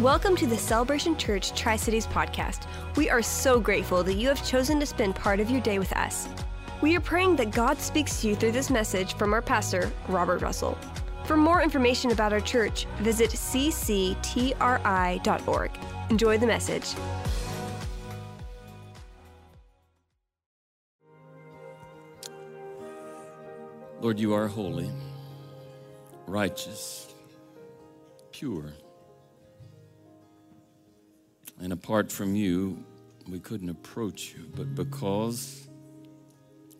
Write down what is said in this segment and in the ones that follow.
Welcome to the Celebration Church Tri Cities podcast. We are so grateful that you have chosen to spend part of your day with us. We are praying that God speaks to you through this message from our pastor, Robert Russell. For more information about our church, visit cctri.org. Enjoy the message. Lord, you are holy, righteous, pure. And apart from you, we couldn't approach you. But because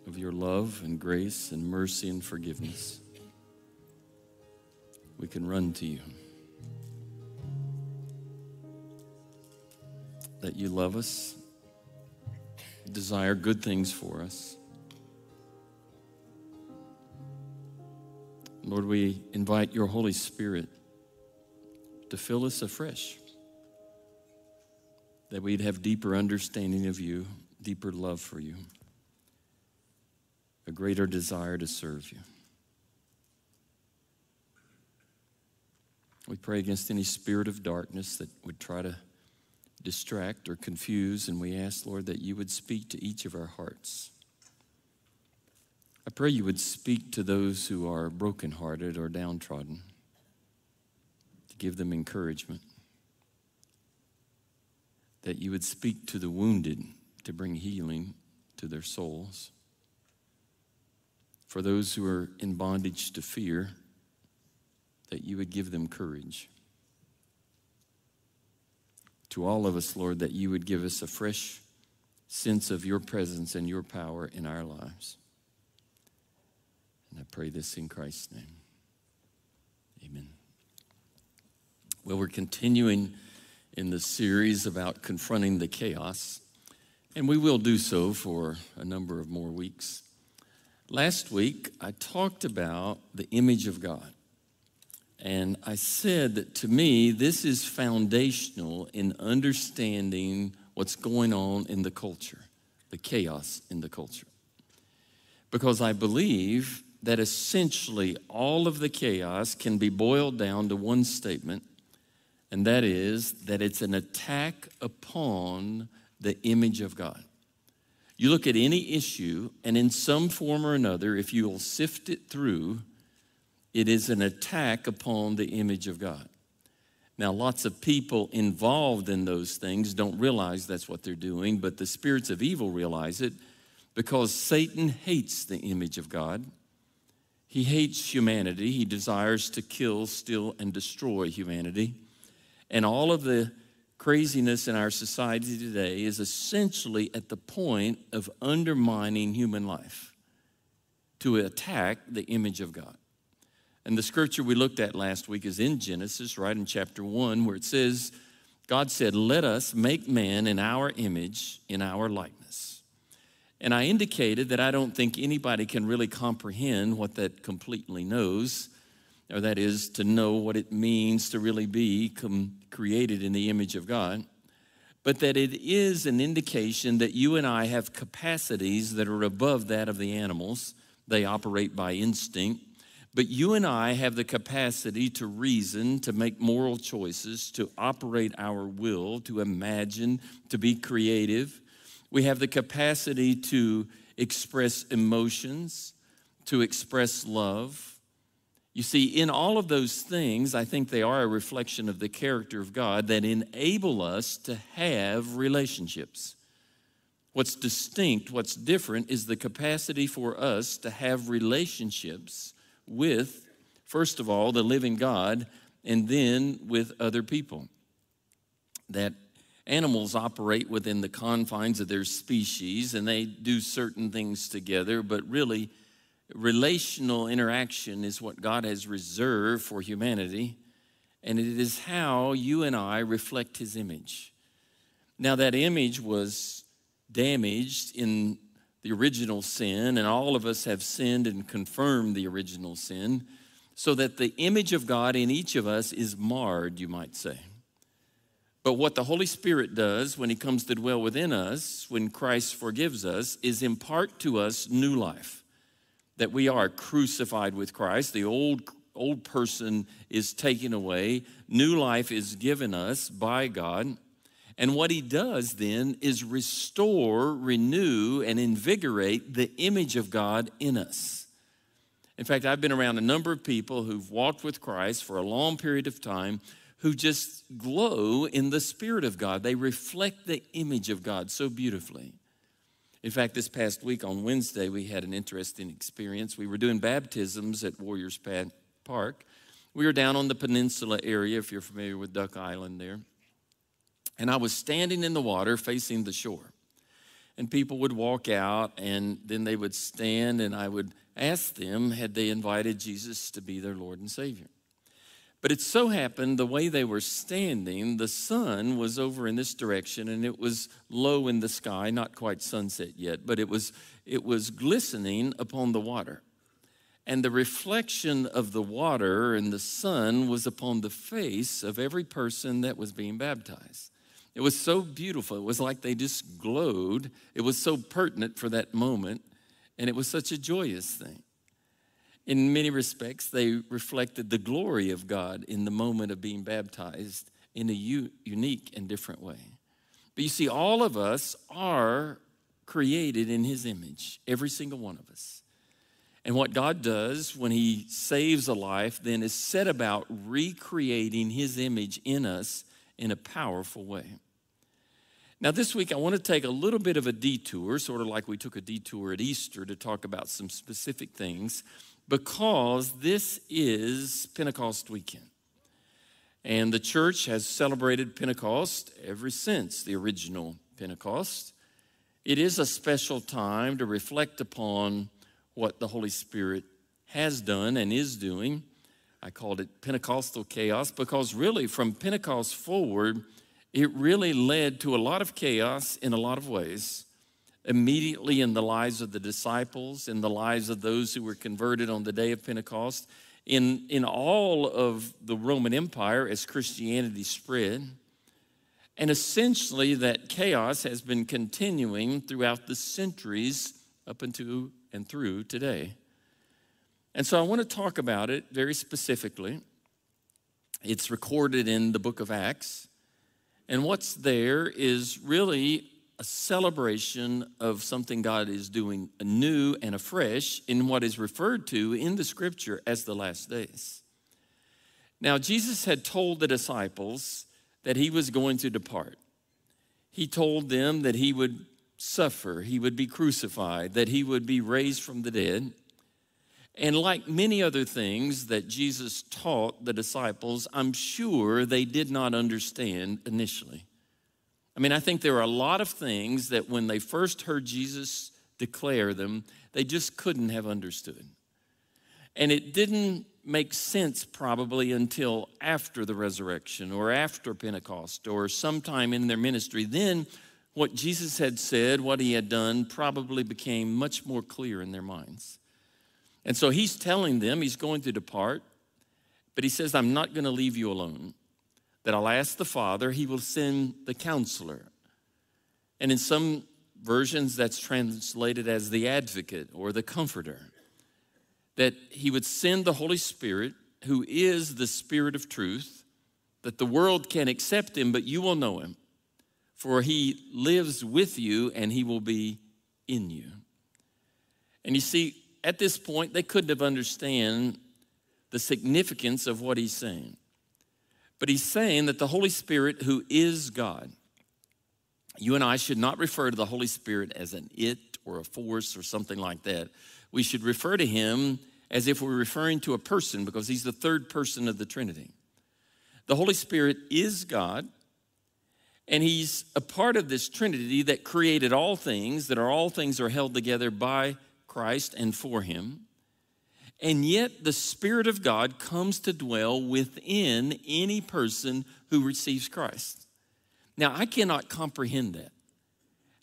of your love and grace and mercy and forgiveness, we can run to you. That you love us, desire good things for us. Lord, we invite your Holy Spirit to fill us afresh that we'd have deeper understanding of you, deeper love for you, a greater desire to serve you. We pray against any spirit of darkness that would try to distract or confuse, and we ask, Lord, that you would speak to each of our hearts. I pray you would speak to those who are brokenhearted or downtrodden, to give them encouragement that you would speak to the wounded to bring healing to their souls. For those who are in bondage to fear, that you would give them courage. To all of us, Lord, that you would give us a fresh sense of your presence and your power in our lives. And I pray this in Christ's name. Amen. Well, we're continuing in the series about confronting the chaos, and we will do so for a number of more weeks. Last week, I talked about the image of God. And I said that to me, this is foundational in understanding what's going on in the culture, the chaos in the culture. Because I believe that essentially all of the chaos can be boiled down to one statement and that is that it's an attack upon the image of God. You look at any issue, and in some form or another, if you'll sift it through, it is an attack upon the image of God. Now, lots of people involved in those things don't realize that's what they're doing, but the spirits of evil realize it because Satan hates the image of God. He hates humanity. He desires to kill, steal, and destroy humanity. And all of the craziness in our society today is essentially at the point of undermining human life to attack the image of God. And the scripture we looked at last week is in Genesis, right in chapter 1, where it says, God said, Let us make man in our image, in our likeness. And I indicated that I don't think anybody can really comprehend what that completely knows or that is to know what it means to really be created in the image of God, but that it is an indication that you and I have capacities that are above that of the animals. They operate by instinct. But you and I have the capacity to reason, to make moral choices, to operate our will, to imagine, to be creative. We have the capacity to express emotions, to express love you see, in all of those things, I think they are a reflection of the character of God that enable us to have relationships. What's distinct, what's different, is the capacity for us to have relationships with, first of all, the living God, and then with other people. That animals operate within the confines of their species and they do certain things together, but really, relational interaction is what God has reserved for humanity, and it is how you and I reflect His image. Now, that image was damaged in the original sin, and all of us have sinned and confirmed the original sin, so that the image of God in each of us is marred, you might say. But what the Holy Spirit does when He comes to dwell within us, when Christ forgives us, is impart to us new life that we are crucified with Christ. The old old person is taken away, new life is given us by God. And what he does then is restore, renew, and invigorate the image of God in us. In fact, I've been around a number of people who've walked with Christ for a long period of time who just glow in the Spirit of God. They reflect the image of God so beautifully. In fact, this past week on Wednesday, we had an interesting experience. We were doing baptisms at Warriors Park. We were down on the peninsula area, if you're familiar with Duck Island there. And I was standing in the water facing the shore. And people would walk out and then they would stand, and I would ask them, had they invited Jesus to be their Lord and Savior? But it so happened the way they were standing, the sun was over in this direction and it was low in the sky, not quite sunset yet, but it was, it was glistening upon the water. And the reflection of the water and the sun was upon the face of every person that was being baptized. It was so beautiful. It was like they just glowed. It was so pertinent for that moment, and it was such a joyous thing. In many respects, they reflected the glory of God in the moment of being baptized in a u- unique and different way. But you see, all of us are created in His image, every single one of us. And what God does when He saves a life then is set about recreating His image in us in a powerful way. Now, this week, I want to take a little bit of a detour, sort of like we took a detour at Easter to talk about some specific things, because this is Pentecost weekend. And the church has celebrated Pentecost ever since the original Pentecost. It is a special time to reflect upon what the Holy Spirit has done and is doing. I called it Pentecostal chaos because, really, from Pentecost forward, it really led to a lot of chaos in a lot of ways. Immediately in the lives of the disciples, in the lives of those who were converted on the day of Pentecost, in, in all of the Roman Empire as Christianity spread. And essentially, that chaos has been continuing throughout the centuries up into and through today. And so I want to talk about it very specifically. It's recorded in the book of Acts. And what's there is really a celebration of something God is doing anew and afresh in what is referred to in the scripture as the last days. Now, Jesus had told the disciples that he was going to depart. He told them that he would suffer, he would be crucified, that he would be raised from the dead. And like many other things that Jesus taught the disciples, I'm sure they did not understand initially. I mean, I think there are a lot of things that when they first heard Jesus declare them, they just couldn't have understood. And it didn't make sense probably until after the resurrection or after Pentecost or sometime in their ministry. Then what Jesus had said, what he had done, probably became much more clear in their minds. And so he's telling them he's going to depart, but he says, I'm not going to leave you alone. That I'll ask the Father, he will send the counselor. And in some versions, that's translated as the advocate or the comforter. That he would send the Holy Spirit, who is the Spirit of truth, that the world can accept him, but you will know him, for he lives with you and he will be in you. And you see, at this point, they couldn't have understand the significance of what he's saying. But he's saying that the Holy Spirit, who is God, you and I should not refer to the Holy Spirit as an it or a force or something like that. We should refer to him as if we're referring to a person because he's the third person of the Trinity. The Holy Spirit is God, and he's a part of this Trinity that created all things, that are all things are held together by Christ and for him. And yet, the Spirit of God comes to dwell within any person who receives Christ. Now, I cannot comprehend that.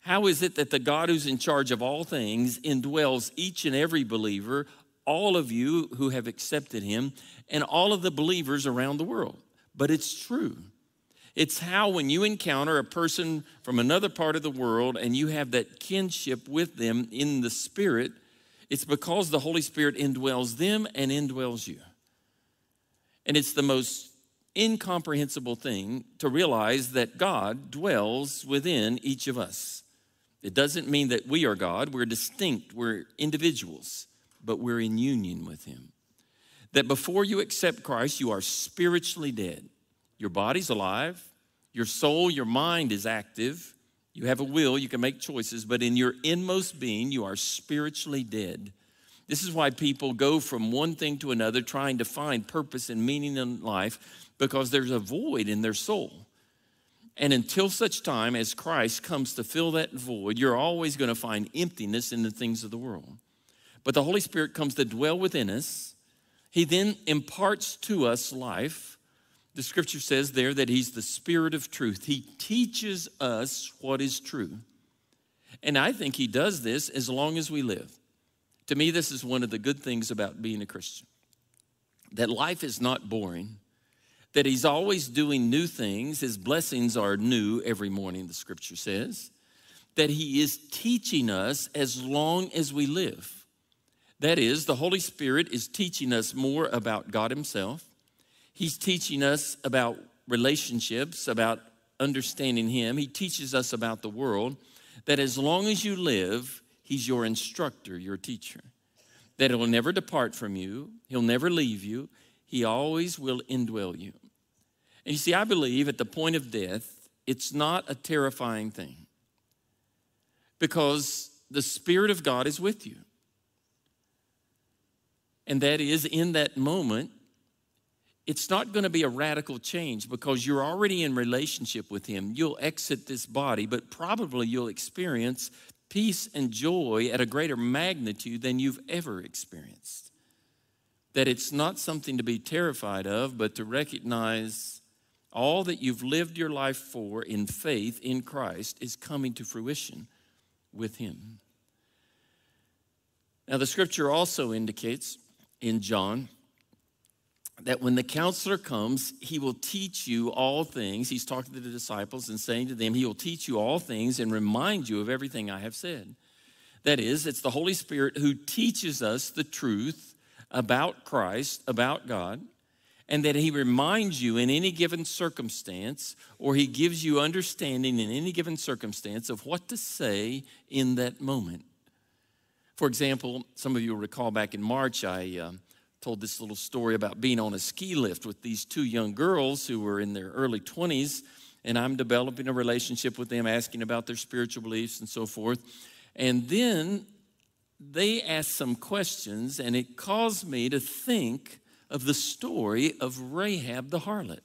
How is it that the God who's in charge of all things indwells each and every believer, all of you who have accepted Him, and all of the believers around the world? But it's true. It's how, when you encounter a person from another part of the world and you have that kinship with them in the Spirit, it's because the Holy Spirit indwells them and indwells you. And it's the most incomprehensible thing to realize that God dwells within each of us. It doesn't mean that we are God, we're distinct, we're individuals, but we're in union with Him. That before you accept Christ, you are spiritually dead. Your body's alive, your soul, your mind is active. You have a will, you can make choices, but in your inmost being, you are spiritually dead. This is why people go from one thing to another trying to find purpose and meaning in life because there's a void in their soul. And until such time as Christ comes to fill that void, you're always going to find emptiness in the things of the world. But the Holy Spirit comes to dwell within us. He then imparts to us life. The scripture says there that He's the Spirit of truth. He teaches us what is true. And I think He does this as long as we live. To me, this is one of the good things about being a Christian that life is not boring, that He's always doing new things. His blessings are new every morning, the scripture says, that He is teaching us as long as we live. That is, the Holy Spirit is teaching us more about God Himself. He's teaching us about relationships, about understanding Him. He teaches us about the world. That as long as you live, He's your instructor, your teacher. That He'll never depart from you, He'll never leave you, He always will indwell you. And you see, I believe at the point of death, it's not a terrifying thing because the Spirit of God is with you. And that is, in that moment, it's not going to be a radical change because you're already in relationship with him. You'll exit this body, but probably you'll experience peace and joy at a greater magnitude than you've ever experienced. That it's not something to be terrified of, but to recognize all that you've lived your life for in faith in Christ is coming to fruition with Him. Now, the scripture also indicates in John that when the counselor comes, he will teach you all things. He's talking to the disciples and saying to them, He will teach you all things and remind you of everything I have said. That is, it's the Holy Spirit who teaches us the truth about Christ, about God, and that He reminds you in any given circumstance, or He gives you understanding in any given circumstance of what to say in that moment. For example, some of you will recall back in March, I. Uh, told this little story about being on a ski lift with these two young girls who were in their early 20s, and I'm developing a relationship with them, asking about their spiritual beliefs and so forth. And then they asked some questions, and it caused me to think of the story of Rahab the harlot.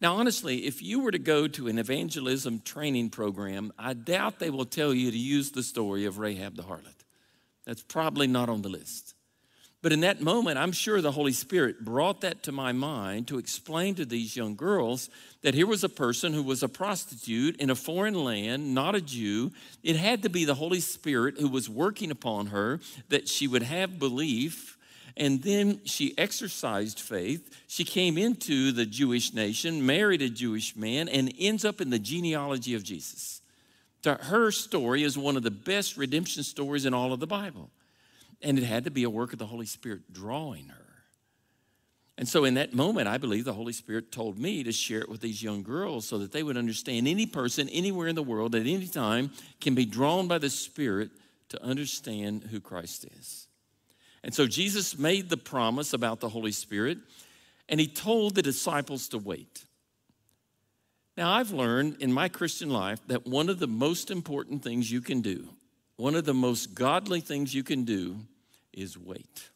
Now, honestly, if you were to go to an evangelism training program, I doubt they will tell you to use the story of Rahab the harlot. That's probably not on the list. But in that moment, I'm sure the Holy Spirit brought that to my mind to explain to these young girls that here was a person who was a prostitute in a foreign land, not a Jew. It had to be the Holy Spirit who was working upon her that she would have belief. And then she exercised faith. She came into the Jewish nation, married a Jewish man, and ends up in the genealogy of Jesus. Her story is one of the best redemption stories in all of the Bible. And it had to be a work of the Holy Spirit drawing her. And so, in that moment, I believe the Holy Spirit told me to share it with these young girls so that they would understand any person anywhere in the world at any time can be drawn by the Spirit to understand who Christ is. And so, Jesus made the promise about the Holy Spirit, and he told the disciples to wait. Now, I've learned in my Christian life that one of the most important things you can do one of the most godly things you can do is wait.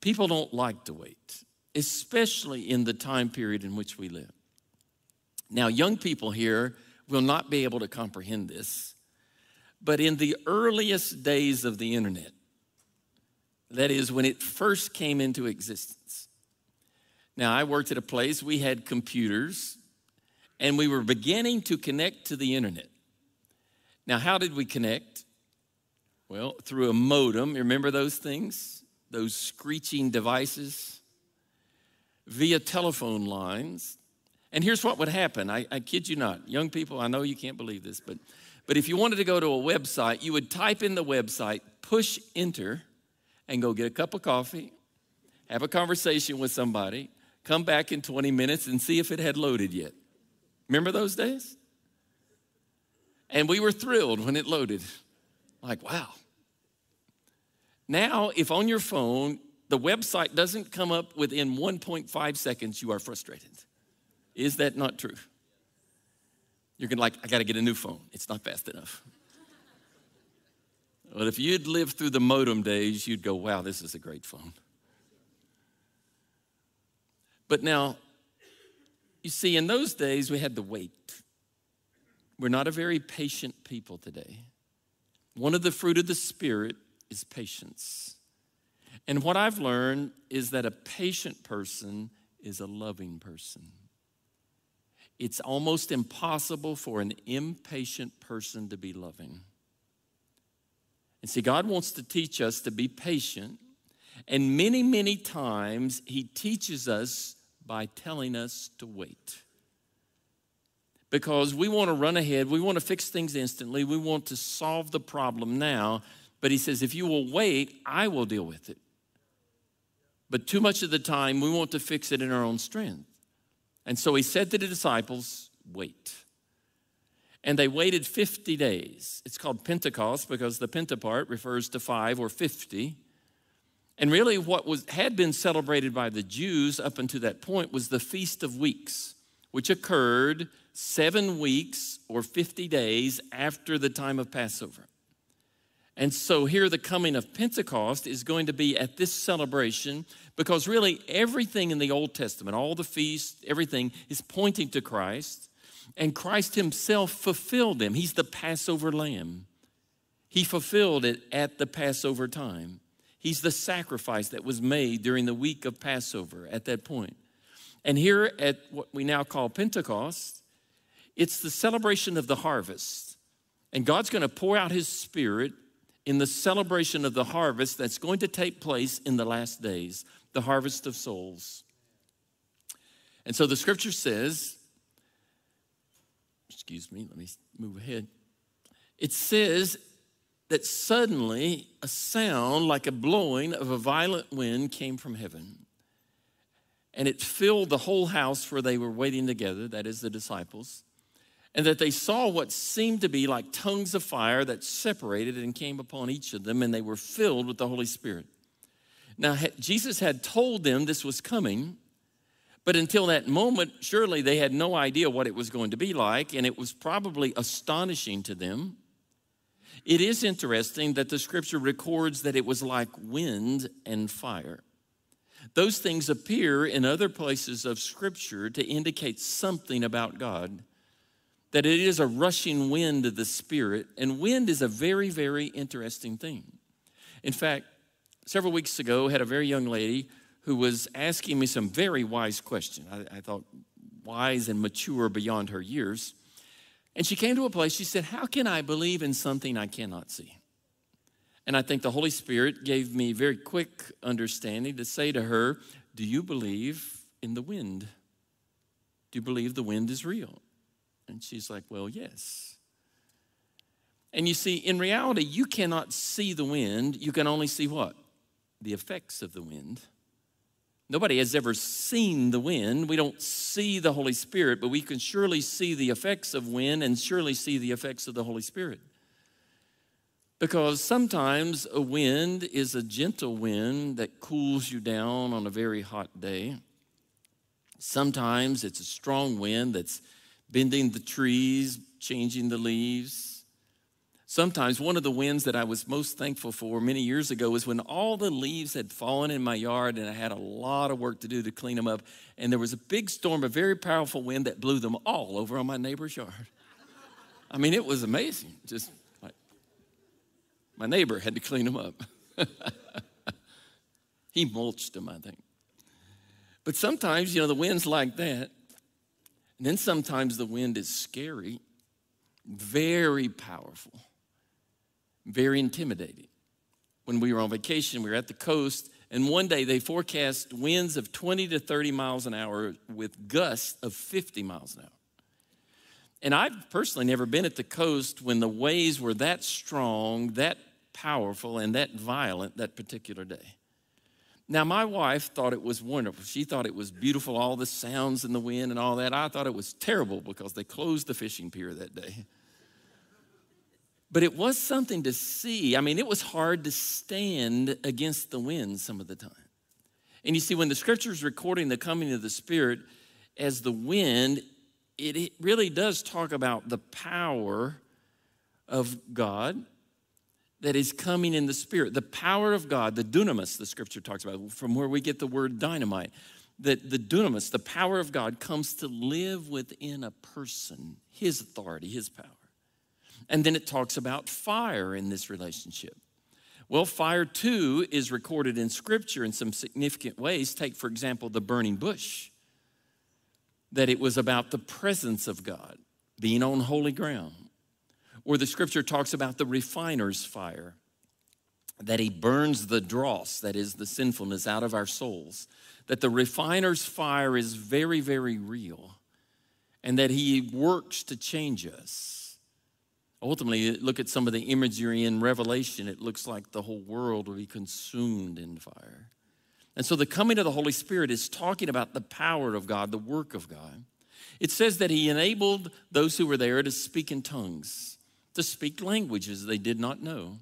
People don't like to wait, especially in the time period in which we live. Now, young people here will not be able to comprehend this, but in the earliest days of the internet, that is when it first came into existence. Now, I worked at a place, we had computers, and we were beginning to connect to the internet. Now, how did we connect? Well, through a modem. You remember those things? Those screeching devices? Via telephone lines. And here's what would happen I, I, kid you not. Young people, I know you can't believe this, but, but if you wanted to go to a website, you would type in the website, push enter, and go get a cup of coffee, have a conversation with somebody, come back in 20 minutes and see if it had loaded yet. Remember those days? And we were thrilled when it loaded. Like, wow. Now, if on your phone the website doesn't come up within 1.5 seconds, you are frustrated. Is that not true? You're gonna like, I gotta get a new phone. It's not fast enough. But if you'd lived through the modem days, you'd go, wow, this is a great phone. But now, you see, in those days, we had to wait. We're not a very patient people today. One of the fruit of the Spirit is patience. And what I've learned is that a patient person is a loving person. It's almost impossible for an impatient person to be loving. And see, God wants to teach us to be patient. And many, many times, He teaches us by telling us to wait. Because we want to run ahead, we want to fix things instantly, we want to solve the problem now. But He says, if you will wait, I will deal with it. But too much of the time, we want to fix it in our own strength. And so He said to the disciples, wait. And they waited 50 days. It's called Pentecost because the pentapart refers to five or 50. And really, what was, had been celebrated by the Jews up until that point was the Feast of Weeks, which occurred seven weeks or 50 days after the time of Passover. And so, here, the coming of Pentecost is going to be at this celebration because really everything in the Old Testament, all the feasts, everything is pointing to Christ. And Christ himself fulfilled them. He's the Passover lamb. He fulfilled it at the Passover time. He's the sacrifice that was made during the week of Passover at that point. And here at what we now call Pentecost, it's the celebration of the harvest. And God's going to pour out his spirit in the celebration of the harvest that's going to take place in the last days, the harvest of souls. And so the scripture says excuse me, let me move ahead. It says that suddenly a sound like a blowing of a violent wind came from heaven. And it filled the whole house where they were waiting together, that is the disciples. And that they saw what seemed to be like tongues of fire that separated and came upon each of them, and they were filled with the Holy Spirit. Now, Jesus had told them this was coming, but until that moment, surely they had no idea what it was going to be like, and it was probably astonishing to them. It is interesting that the scripture records that it was like wind and fire. Those things appear in other places of scripture to indicate something about God, that it is a rushing wind of the Spirit, and wind is a very, very interesting thing. In fact, several weeks ago, I had a very young lady who was asking me some very wise questions. I, I thought wise and mature beyond her years. And she came to a place, she said, How can I believe in something I cannot see? And I think the Holy Spirit gave me very quick understanding to say to her, Do you believe in the wind? Do you believe the wind is real? And she's like, Well, yes. And you see, in reality, you cannot see the wind. You can only see what? The effects of the wind. Nobody has ever seen the wind. We don't see the Holy Spirit, but we can surely see the effects of wind and surely see the effects of the Holy Spirit. Because sometimes a wind is a gentle wind that cools you down on a very hot day. Sometimes it's a strong wind that's bending the trees, changing the leaves. Sometimes one of the winds that I was most thankful for many years ago was when all the leaves had fallen in my yard and I had a lot of work to do to clean them up. And there was a big storm, a very powerful wind that blew them all over on my neighbor's yard. I mean, it was amazing. Just like my neighbor had to clean them up. he mulched them, I think. But sometimes, you know, the wind's like that. And then sometimes the wind is scary, very powerful very intimidating. When we were on vacation, we were at the coast, and one day they forecast winds of 20 to 30 miles an hour with gusts of 50 miles an hour. And I've personally never been at the coast when the waves were that strong, that powerful, and that violent that particular day. Now, my wife thought it was wonderful. She thought it was beautiful, all the sounds and the wind and all that. I thought it was terrible because they closed the fishing pier that day. But it was something to see. I mean, it was hard to stand against the wind some of the time. And you see, when the scripture is recording the coming of the Spirit as the wind, it really does talk about the power of God that is coming in the Spirit. The power of God, the dunamis, the scripture talks about, from where we get the word dynamite. That the dunamis, the power of God, comes to live within a person, his authority, his power. And then it talks about fire in this relationship. Well, fire too is recorded in Scripture in some significant ways. Take, for example, the burning bush, that it was about the presence of God, being on holy ground. Or the Scripture talks about the refiner's fire, that he burns the dross, that is the sinfulness, out of our souls. That the refiner's fire is very, very real, and that he works to change us. Ultimately, look at some of the imagery in Revelation. It looks like the whole world will be consumed in fire. And so the coming of the Holy Spirit is talking about the power of God, the work of God. It says that He enabled those who were there to speak in tongues, to speak languages they did not know.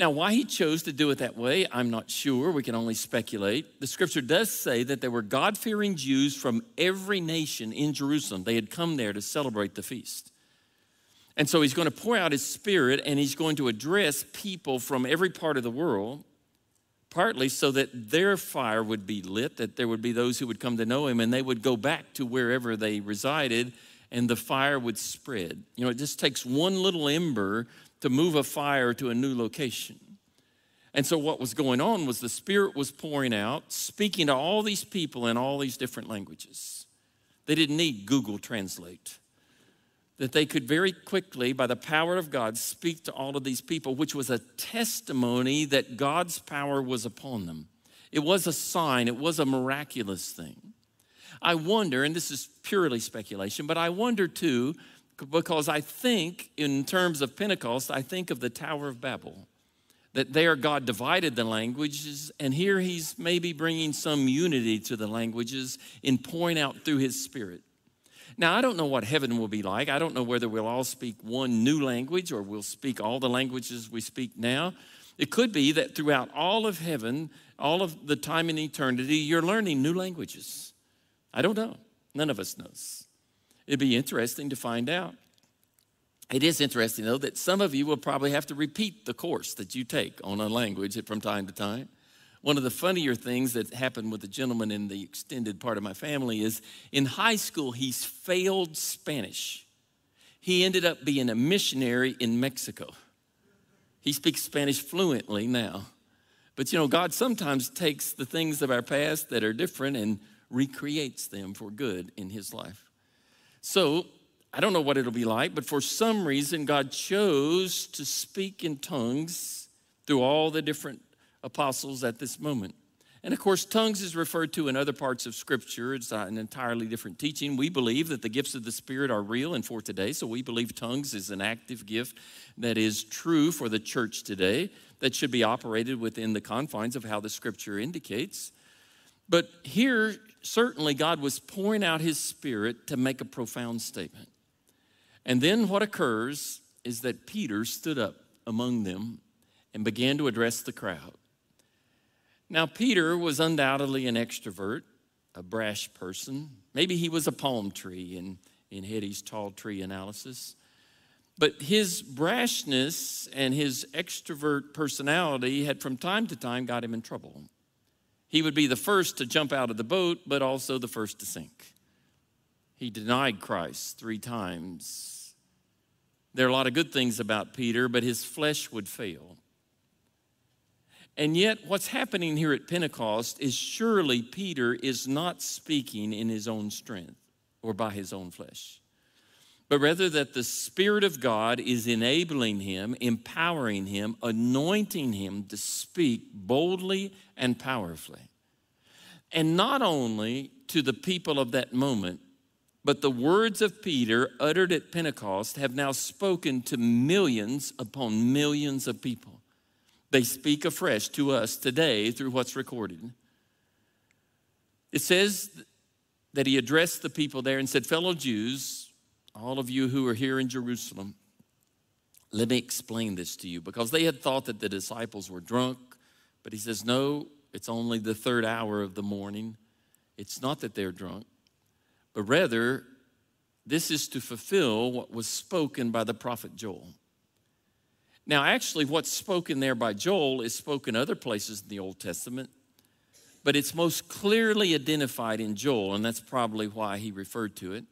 Now, why He chose to do it that way, I'm not sure. We can only speculate. The scripture does say that there were God fearing Jews from every nation in Jerusalem. They had come there to celebrate the feast. And so he's going to pour out his spirit and he's going to address people from every part of the world, partly so that their fire would be lit, that there would be those who would come to know him and they would go back to wherever they resided and the fire would spread. You know, it just takes one little ember to move a fire to a new location. And so, what was going on was the Spirit was pouring out, speaking to all these people in all these different languages. They didn't need Google Translate that they could very quickly, by the power of God, speak to all of these people, which was a testimony that God's power was upon them. It was a sign, it was a miraculous thing. I wonder, and this is purely speculation, but I wonder too, because I think in terms of Pentecost, I think of the Tower of Babel. That there God divided the languages, and here He's maybe bringing some unity to the languages in pouring out through His Spirit. Now, I don't know what heaven will be like. I don't know whether we'll all speak one new language or we'll speak all the languages we speak now. It could be that throughout all of heaven, all of the time in eternity, you're learning new languages. I don't know. None of us knows. It'd be interesting to find out. It is interesting, though, that some of you will probably have to repeat the course that you take on a language from time to time. One of the funnier things that happened with a gentleman in the extended part of my family is in high school, he's failed Spanish. He ended up being a missionary in Mexico. He speaks Spanish fluently now. But you know, God sometimes takes the things of our past that are different and recreates them for good in his life. So, I don't know what it'll be like, but for some reason, God chose to speak in tongues through all the different apostles at this moment. And of course, tongues is referred to in other parts of Scripture. It's an entirely different teaching. We believe that the gifts of the Spirit are real and for today. So we believe tongues is an active gift that is true for the church today, that should be operated within the confines of how the Scripture indicates. But here, certainly, God was pouring out His Spirit to make a profound statement. And then what occurs is that Peter stood up among them and began to address the crowd. Now, Peter was undoubtedly an extrovert, a brash person. Maybe he was a palm tree in, in Hetty's tall tree analysis. But his brashness and his extrovert personality had from time to time got him in trouble. He would be the first to jump out of the boat, but also the first to sink. He denied Christ three times. There are a lot of good things about Peter, but his flesh would fail. And yet, what's happening here at Pentecost is surely Peter is not speaking in his own strength or by his own flesh, but rather that the Spirit of God is enabling him, empowering him, anointing him to speak boldly and powerfully. And not only to the people of that moment, but the words of Peter uttered at Pentecost have now spoken to millions upon millions of people. They speak afresh to us today through what's recorded. It says that he addressed the people there and said, Fellow Jews, all of you who are here in Jerusalem, let me explain this to you because they had thought that the disciples were drunk, but he says, No, it's only the third hour of the morning. It's not that they're drunk, but rather, this is to fulfill what was spoken by the prophet Joel. Now, actually, what's spoken there by Joel is spoken other places in the Old Testament, but it's most clearly identified in Joel, and that's probably why he referred to it.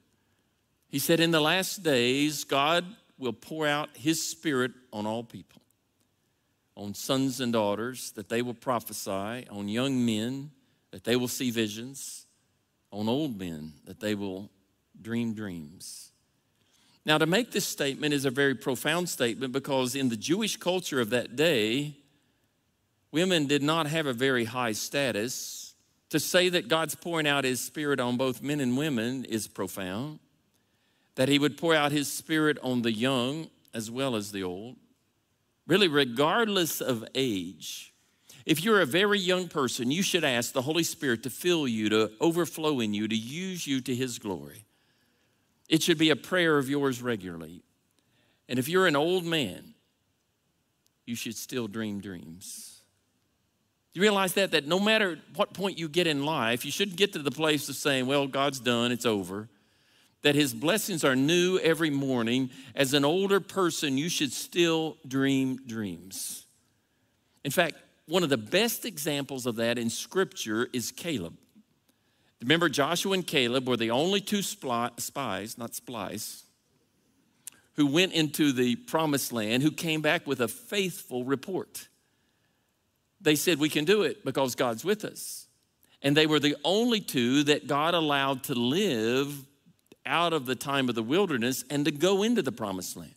He said, In the last days, God will pour out his spirit on all people, on sons and daughters, that they will prophesy, on young men, that they will see visions, on old men, that they will dream dreams. Now, to make this statement is a very profound statement because in the Jewish culture of that day, women did not have a very high status. To say that God's pouring out his spirit on both men and women is profound that he would pour out his spirit on the young as well as the old. Really, regardless of age, if you're a very young person, you should ask the Holy Spirit to fill you, to overflow in you, to use you to his glory. It should be a prayer of yours regularly. And if you're an old man, you should still dream dreams. You realize that that no matter what point you get in life, you shouldn't get to the place of saying, "Well, God's done, it's over." That his blessings are new every morning. As an older person, you should still dream dreams. In fact, one of the best examples of that in scripture is Caleb. Remember, Joshua and Caleb were the only two spies, not spies, who went into the promised land, who came back with a faithful report. They said, We can do it because God's with us. And they were the only two that God allowed to live out of the time of the wilderness and to go into the promised land.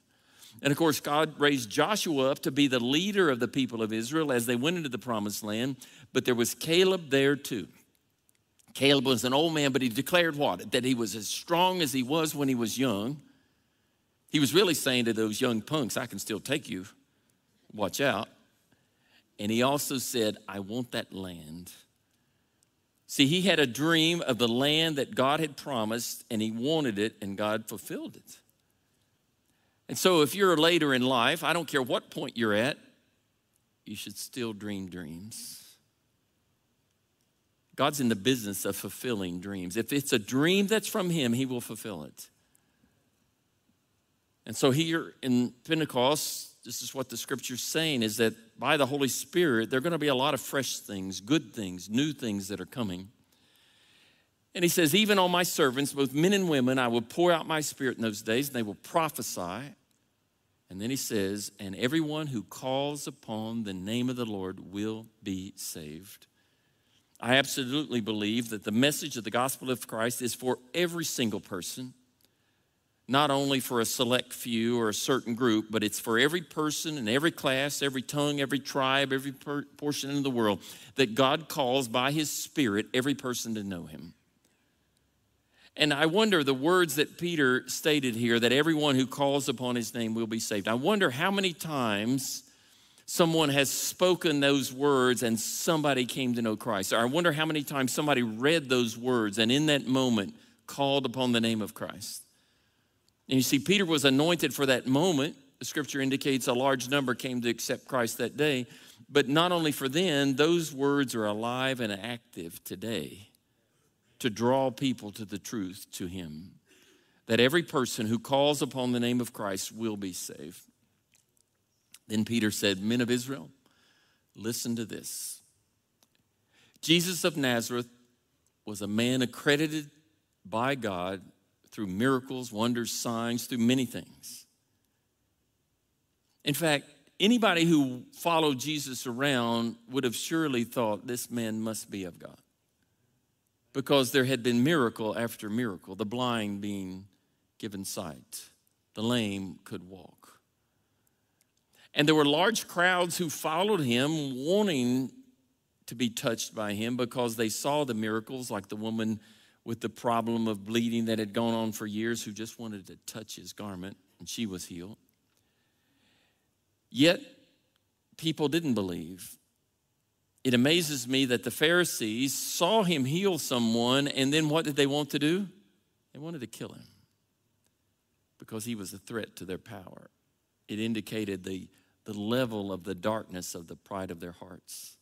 And of course, God raised Joshua up to be the leader of the people of Israel as they went into the promised land, but there was Caleb there too. Caleb was an old man, but he declared what? That he was as strong as he was when he was young. He was really saying to those young punks, I can still take you. Watch out. And he also said, I want that land. See, he had a dream of the land that God had promised, and he wanted it, and God fulfilled it. And so, if you're later in life, I don't care what point you're at, you should still dream dreams. God's in the business of fulfilling dreams. If it's a dream that's from Him, He will fulfill it. And so, here in Pentecost, this is what the scripture's saying is that by the Holy Spirit, there are going to be a lot of fresh things, good things, new things that are coming. And he says, Even on my servants, both men and women, I will pour out my spirit in those days, and they will prophesy. And then he says, And everyone who calls upon the name of the Lord will be saved. I absolutely believe that the message of the gospel of Christ is for every single person not only for a select few or a certain group, but it's for every person and every class, every tongue, every tribe, every per- portion in the world that God calls by His Spirit every person to know Him. And I wonder the words that Peter stated here that everyone who calls upon His name will be saved. I wonder how many times someone has spoken those words and somebody came to know Christ. Or I wonder how many times somebody read those words and in that moment called upon the name of Christ. And you see, Peter was anointed for that moment. The scripture indicates a large number came to accept Christ that day. But not only for then, those words are alive and active today to draw people to the truth, to Him. That every person who calls upon the name of Christ will be saved. Then Peter said, Men of Israel, listen to this. Jesus of Nazareth was a man accredited by God through miracles, wonders, signs, through many things. In fact, anybody who followed Jesus around would have surely thought this man must be of God. Because there had been miracle after miracle, the blind being given sight, the lame could walk. And there were large crowds who followed him, wanting to be touched by him because they saw the miracles, like the woman with the problem of bleeding that had gone on for years who just wanted to touch his garment, and she was healed. Yet, people didn't believe. It amazes me that the Pharisees saw him heal someone, and then what did they want to do? They wanted to kill him because he was a threat to their power. It indicated the, the level of the darkness of the pride of their hearts.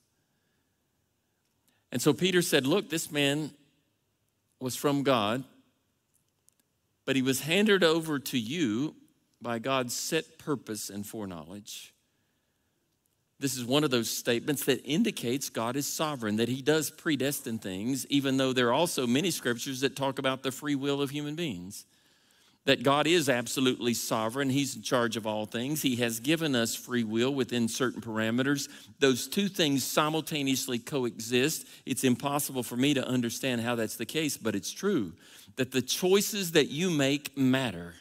And so Peter said, Look, this man was from God, but he was handed over to you by God's set purpose and foreknowledge. This is one of those statements that indicates God is sovereign, that He does predestine things, even though there are also many scriptures that talk about the free will of human beings. That God is absolutely sovereign, He's in charge of all things. He has given us free will within certain parameters. Those two things simultaneously coexist. It's impossible for me to understand how that's the case, but it's true that the choices that you make matter.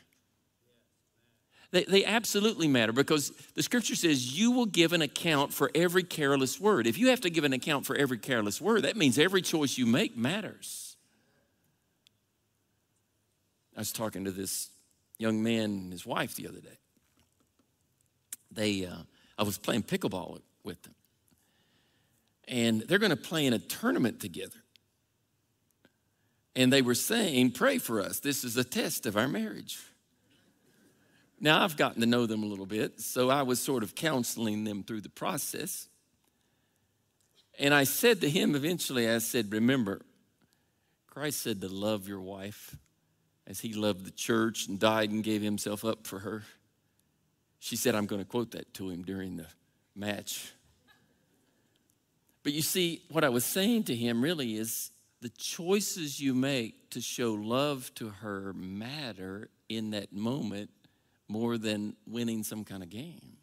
They, they absolutely matter because the scripture says you will give an account for every careless word. If you have to give an account for every careless word, that means every choice you make matters. I was talking to this young man and his wife the other day. They, uh, I was playing pickleball with them, and they're going to play in a tournament together. And they were saying, Pray for us. This is a test of our marriage. Now, I've gotten to know them a little bit, so I was sort of counseling them through the process. And I said to him eventually, I said, Remember, Christ said to love your wife as he loved the church and died and gave himself up for her. She said, I'm going to quote that to him during the match. But you see, what I was saying to him really is the choices you make to show love to her matter in that moment more than winning some kind of game.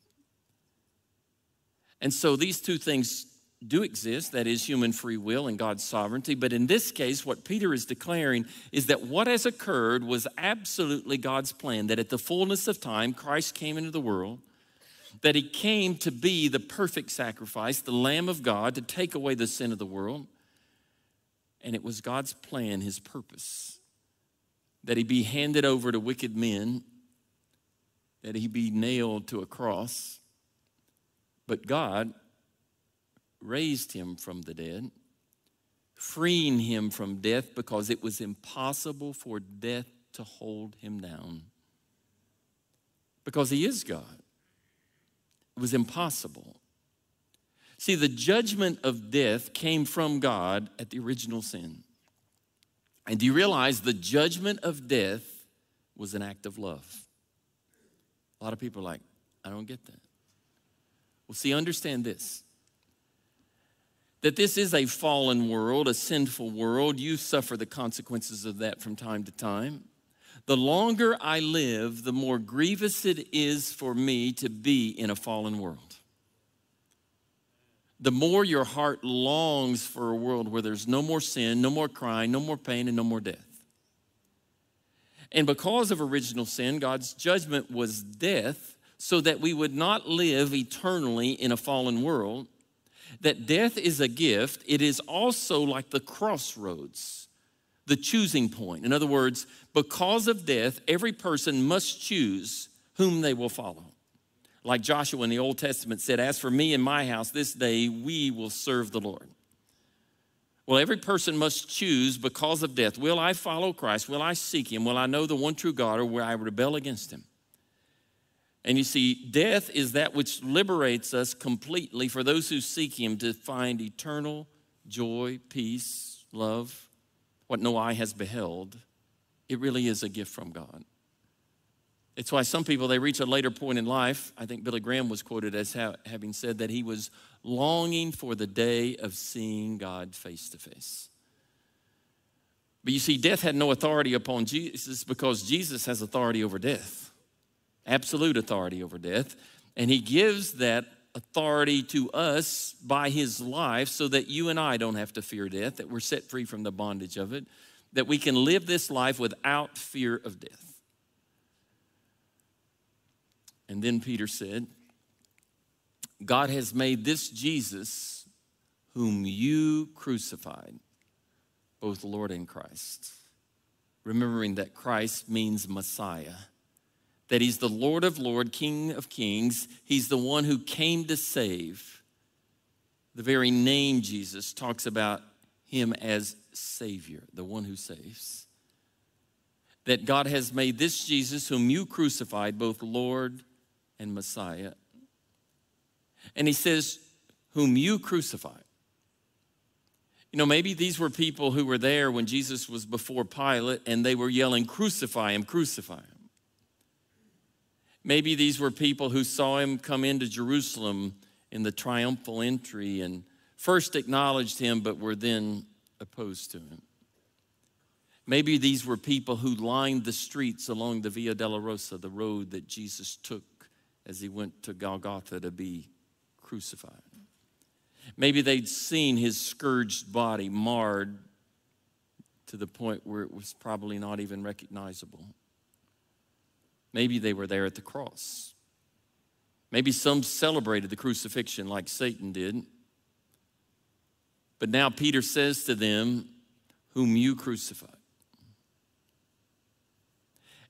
And so these two things do exist that is, human free will and God's sovereignty. But in this case, what Peter is declaring is that what has occurred was absolutely God's plan, that at the fullness of time, Christ came into the world, that he came to be the perfect sacrifice, the Lamb of God, to take away the sin of the world. And it was God's plan, his purpose, that he be handed over to wicked men that he be nailed to a cross. But God raised him from the dead, freeing him from death because it was impossible for death to hold him down. Because he is God. It was impossible. See, the judgment of death came from God at the original sin. And do you realize the judgment of death was an act of love? A lot of people are like, I don't get that. Well, see, understand this that this is a fallen world, a sinful world. You suffer the consequences of that from time to time. The longer I live, the more grievous it is for me to be in a fallen world. The more your heart longs for a world where there's no more sin, no more crying, no more pain, and no more death. And because of original sin, God's judgment was death, so that we would not live eternally in a fallen world. That death is a gift, it is also like the crossroads, the choosing point. In other words, because of death, every person must choose whom they will follow. Like Joshua in the Old Testament said, As for me and my house, this day we will serve the Lord. Well, every person must choose because of death. Will I follow Christ? Will I seek Him? Will I know the one true God or will I rebel against Him? And you see, death is that which liberates us completely for those who seek Him to find eternal joy, peace, love, what no eye has beheld. It really is a gift from God. It's why some people, they reach a later point in life. I think Billy Graham was quoted as ha- having said that he was longing for the day of seeing God face to face. But you see, death had no authority upon Jesus because Jesus has authority over death, absolute authority over death. And he gives that authority to us by his life so that you and I don't have to fear death, that we're set free from the bondage of it, that we can live this life without fear of death. And then Peter said, God has made this Jesus, whom you crucified, both Lord and Christ. Remembering that Christ means Messiah, that he's the Lord of Lords, King of Kings. He's the one who came to save. The very name Jesus talks about him as Savior, the one who saves. That God has made this Jesus, whom you crucified, both Lord and Messiah. And he says, Whom you crucified. You know, maybe these were people who were there when Jesus was before Pilate and they were yelling, Crucify him, crucify him. Maybe these were people who saw him come into Jerusalem in the triumphal entry and first acknowledged him, but were then opposed to him. Maybe these were people who lined the streets along the Via Dolorosa, the road that Jesus took as he went to Golgotha to be crucified. Maybe they'd seen his scourged body marred to the point where it was probably not even recognizable. Maybe they were there at the cross. Maybe some celebrated the crucifixion like Satan did. But now Peter says to them, Whom you crucified.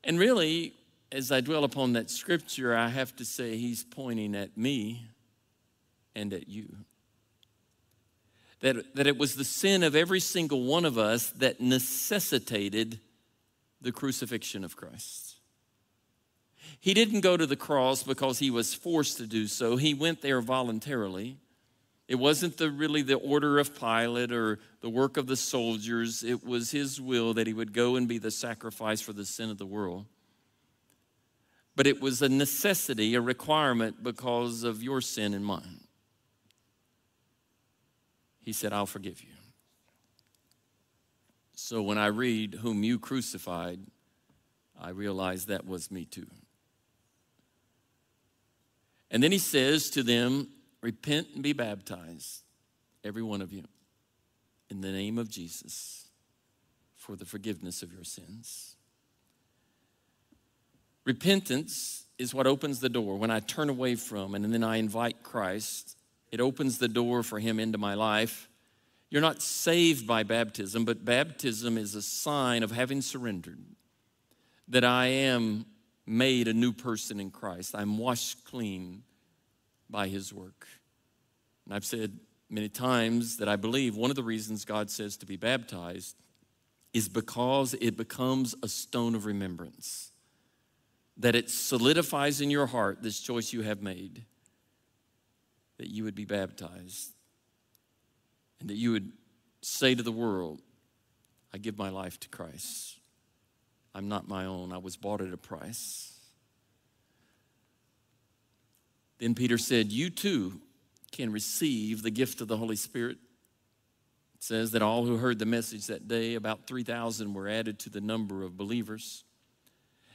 And really, as I dwell upon that scripture, I have to say he's pointing at me and at you. That, that it was the sin of every single one of us that necessitated the crucifixion of Christ. He didn't go to the cross because he was forced to do so. He went there voluntarily. It wasn't the, really the order of Pilate or the work of the soldiers. It was his will that he would go and be the sacrifice for the sin of the world. But it was a necessity, a requirement because of your sin and mine. He said, I'll forgive you. So when I read, Whom you crucified, I realize that was me too. And then he says to them, Repent and be baptized, every one of you, in the name of Jesus for the forgiveness of your sins. Repentance is what opens the door. When I turn away from and then I invite Christ, it opens the door for him into my life. You're not saved by baptism, but baptism is a sign of having surrendered, that I am made a new person in Christ. I'm washed clean by his work. And I've said many times that I believe one of the reasons God says to be baptized is because it becomes a stone of remembrance, that it solidifies in your heart this choice you have made, that you would be baptized, and that you would say to the world, I give my life to Christ. I'm not my own. I was bought at a price. Then Peter said, You too can receive the gift of the Holy Spirit. It says that all who heard the message that day, about 3,000 were added to the number of believers.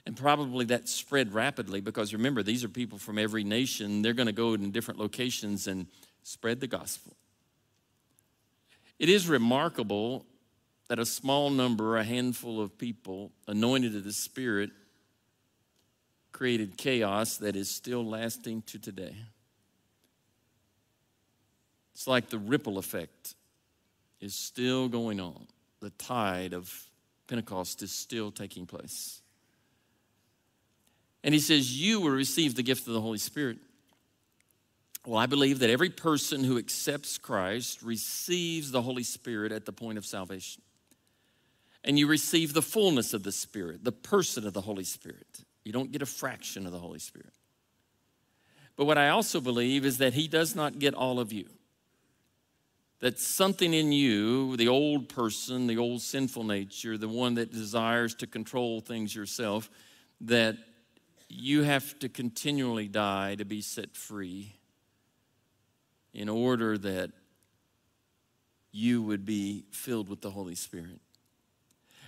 And probably that spread rapidly because remember, these are people from every nation. They're going to go in different locations and spread the gospel. It is remarkable that a small number, a handful of people anointed of the Spirit, created chaos that is still lasting to today. It's like the ripple effect is still going on. The tide of Pentecost is still taking place. And he says, You will receive the gift of the Holy Spirit. Well, I believe that every person who accepts Christ receives the Holy Spirit at the point of salvation and you receive the fullness of the Spirit, the person of the Holy Spirit. You don't get a fraction of the Holy Spirit. But what I also believe is that He does not get all of you. That something in you, the old person, the old sinful nature, the one that desires to control things yourself, that you have to continually die to be set free in order that you would be filled with the Holy Spirit.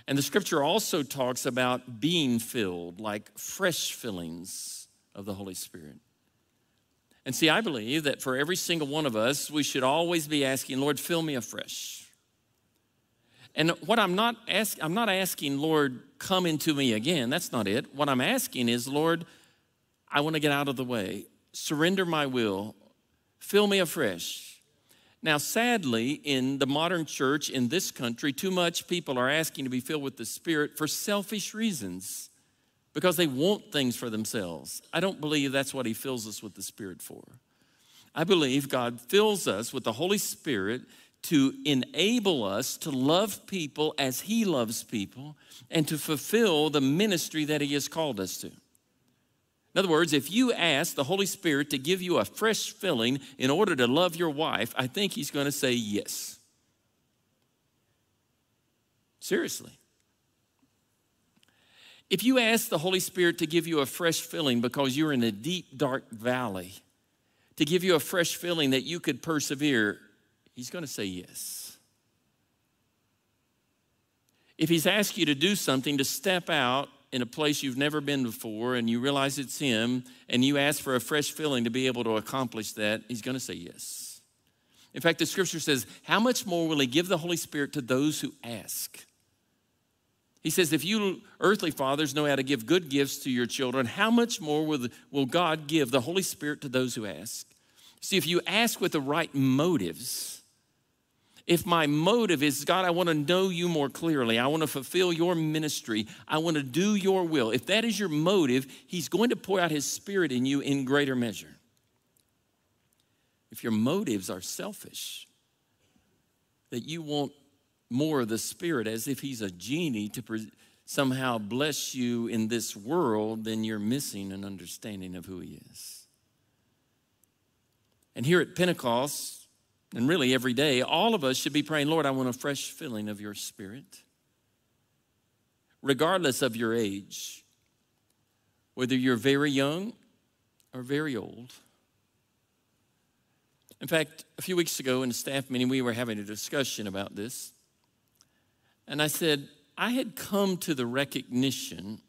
And the scripture also talks about being filled, like fresh fillings of the Holy Spirit. And see, I believe that for every single one of us, we should always be asking, Lord, fill me afresh. And what I'm not asking, I'm not asking, Lord, come into me again. That's not it. What I'm asking is, Lord, I want to get out of the way. Surrender my will. Fill me afresh. Now, sadly, in the modern church in this country, too much people are asking to be filled with the Spirit for selfish reasons. because they want things for themselves. I don't believe that's what He fills us with the Spirit for. I believe God fills us with the Holy Spirit to enable us to love people as He loves people and to fulfill the ministry that He has called us to. In other words, if you ask the Holy Spirit to give you a fresh filling in order to love your wife, I think He's going to say yes. Seriously. If you ask the Holy Spirit to give you a fresh filling because you're in a deep, dark valley, to give you a fresh feeling that you could persevere, He's going to say yes. If He's asked you to do something, to step out in a place you've never been before and you realize it's Him and you ask for a fresh feeling to be able to accomplish that, He's going to say yes. In fact, the scripture says, How much more will He give the Holy Spirit to those who ask? He says, If you earthly fathers know how to give good gifts to your children, how much more will, the, will God give the Holy Spirit to those who ask? See, if you ask with the right motives, if my motive is, God, I want to know you more clearly, I want to fulfill your ministry, I want to do your will, if that is your motive, He's going to pour out His Spirit in you in greater measure. If your motives are selfish, that you want more of the Spirit as if He's a genie to pre- somehow bless you in this world, then you're missing an understanding of who He is. And here at Pentecost, and really every day, all of us should be praying, Lord, I want a fresh filling of your spirit. Regardless of your age, whether you're very young or very old. In fact, a few weeks ago in a staff meeting, we were having a discussion about this. And I said, I had come to the recognition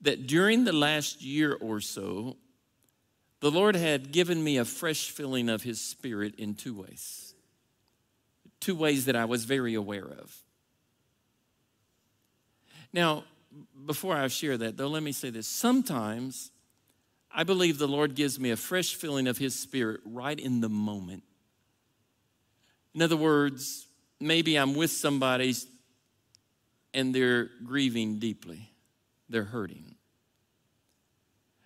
that during the last year or so, the Lord had given me a fresh filling of His Spirit in two ways. Two ways that I was very aware of. Now, before I share that, though, let me say this. Sometimes I believe the Lord gives me a fresh filling of His Spirit right in the moment. In other words, maybe I'm with somebody and they're grieving deeply, they're hurting.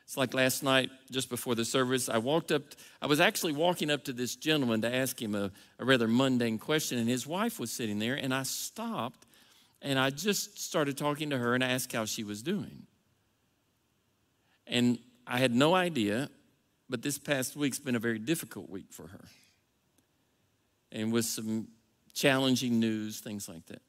It's like last night, just before the service, I walked up, I was actually walking up to this gentleman to ask him a, a rather mundane question, and his wife was sitting there, and I stopped and I just started talking to her and asked how she was doing. And I had no idea, but this past week's been a very difficult week for her. And with some challenging news, things like that.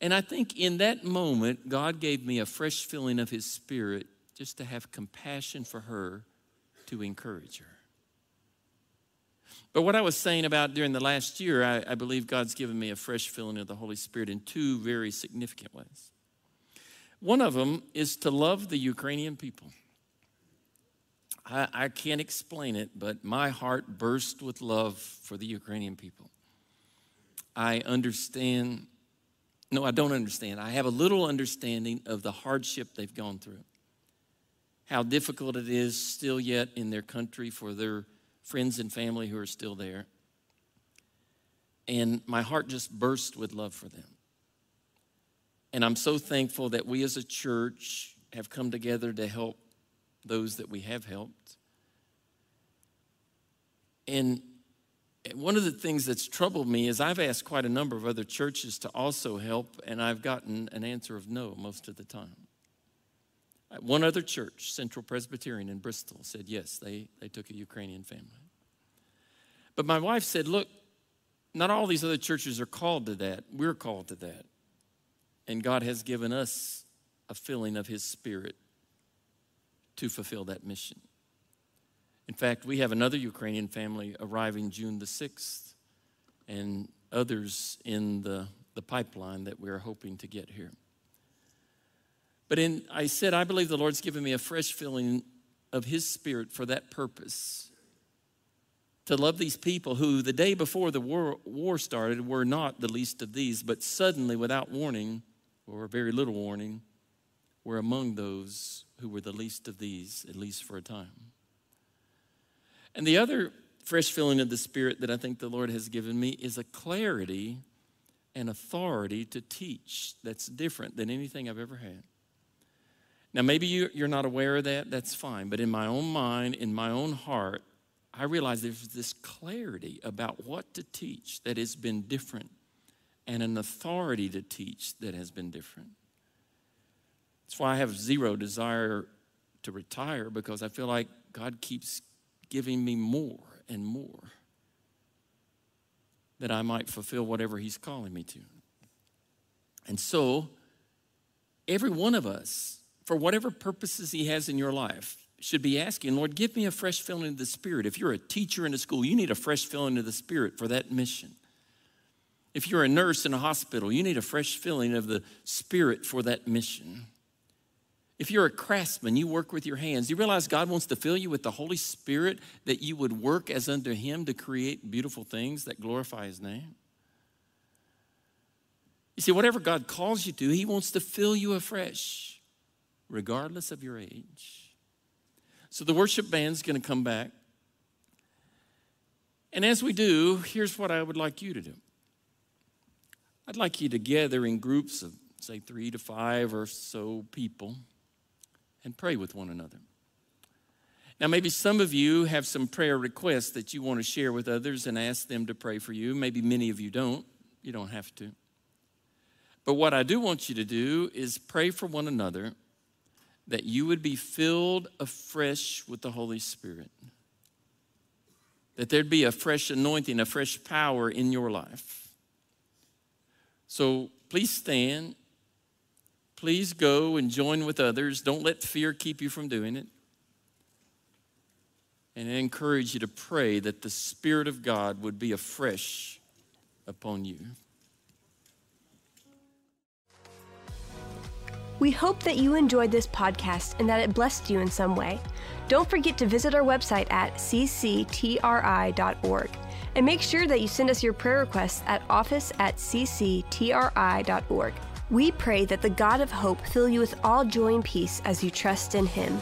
And I think in that moment, God gave me a fresh feeling of His Spirit just to have compassion for her to encourage her. But what I was saying about during the last year, I, I, believe God's given me a fresh filling of the Holy Spirit in two very significant ways. One of them is to love the Ukrainian people. I, I can't explain it, but my heart burst with love for the Ukrainian people. I understand, no, I don't understand. I have a little understanding of the hardship they've gone through how difficult it is still yet in their country for their friends and family who are still there. And my heart just burst with love for them. And I'm so thankful that we as a church have come together to help those that we have helped. And one of the things that's troubled me is I've asked quite a number of other churches to also help, and I've gotten an answer of no most of the time. One other church, Central Presbyterian in Bristol, said yes, they, they took a Ukrainian family. But my wife said, look, not all these other churches are called to that. We're called to that. And God has given us a filling of His Spirit to fulfill that mission. In fact, we have another Ukrainian family arriving June the 6th, and others in the, the pipeline that we're hoping to get here. But in, I said, I believe the Lord's given me a fresh filling of His Spirit for that purpose. To love these people who, the day before the war, war started, were not the least of these, but suddenly, without warning, or very little warning, were among those who were the least of these, at least for a time. And the other fresh filling of the Spirit that I think the Lord has given me is a clarity and authority to teach that's different than anything I've ever had. Now, maybe you, you're not aware of that, that's fine. But in my own mind, in my own heart, I realize there's this clarity about what to teach that has been different and an authority to teach that has been different. That's why I have zero desire to retire because I feel like God keeps giving me more and more that I might fulfill whatever He's calling me to. And so, every one of us, for whatever purposes He has in your life, should be asking, Lord, give me a fresh filling of the Spirit. If you're a teacher in a school, you need a fresh filling of the Spirit for that mission. If you're a nurse in a hospital, you need a fresh filling of the Spirit for that mission. If you're a craftsman, you work with your hands. You realize God wants to fill you with the Holy Spirit that you would work as unto Him to create beautiful things that glorify His name? You see, whatever God calls you to, He wants to fill you afresh, regardless of your age. So the worship band's going to come back. And as we do, here's what I would like you to do I'd like you to gather in groups of, say, three to five or so people and pray with one another. Now, maybe some of you have some prayer requests that you want to share with others and ask them to pray for you. Maybe many of you don't. You don't have to. But what I do want you to do is pray for one another that you would be filled afresh with the Holy Spirit. That there'd be a fresh anointing, a fresh power in your life. So please stand Please go and join with others. Don't let fear keep you from doing it. And I encourage you to pray that the Spirit of God would be afresh upon you. We hope that you enjoyed this podcast and that it blessed you in some way. Don't forget to visit our website at cctri.org and make sure that you send us your prayer requests at office at cctri.org. We pray that the God of hope fill you with all joy and peace as you trust in Him.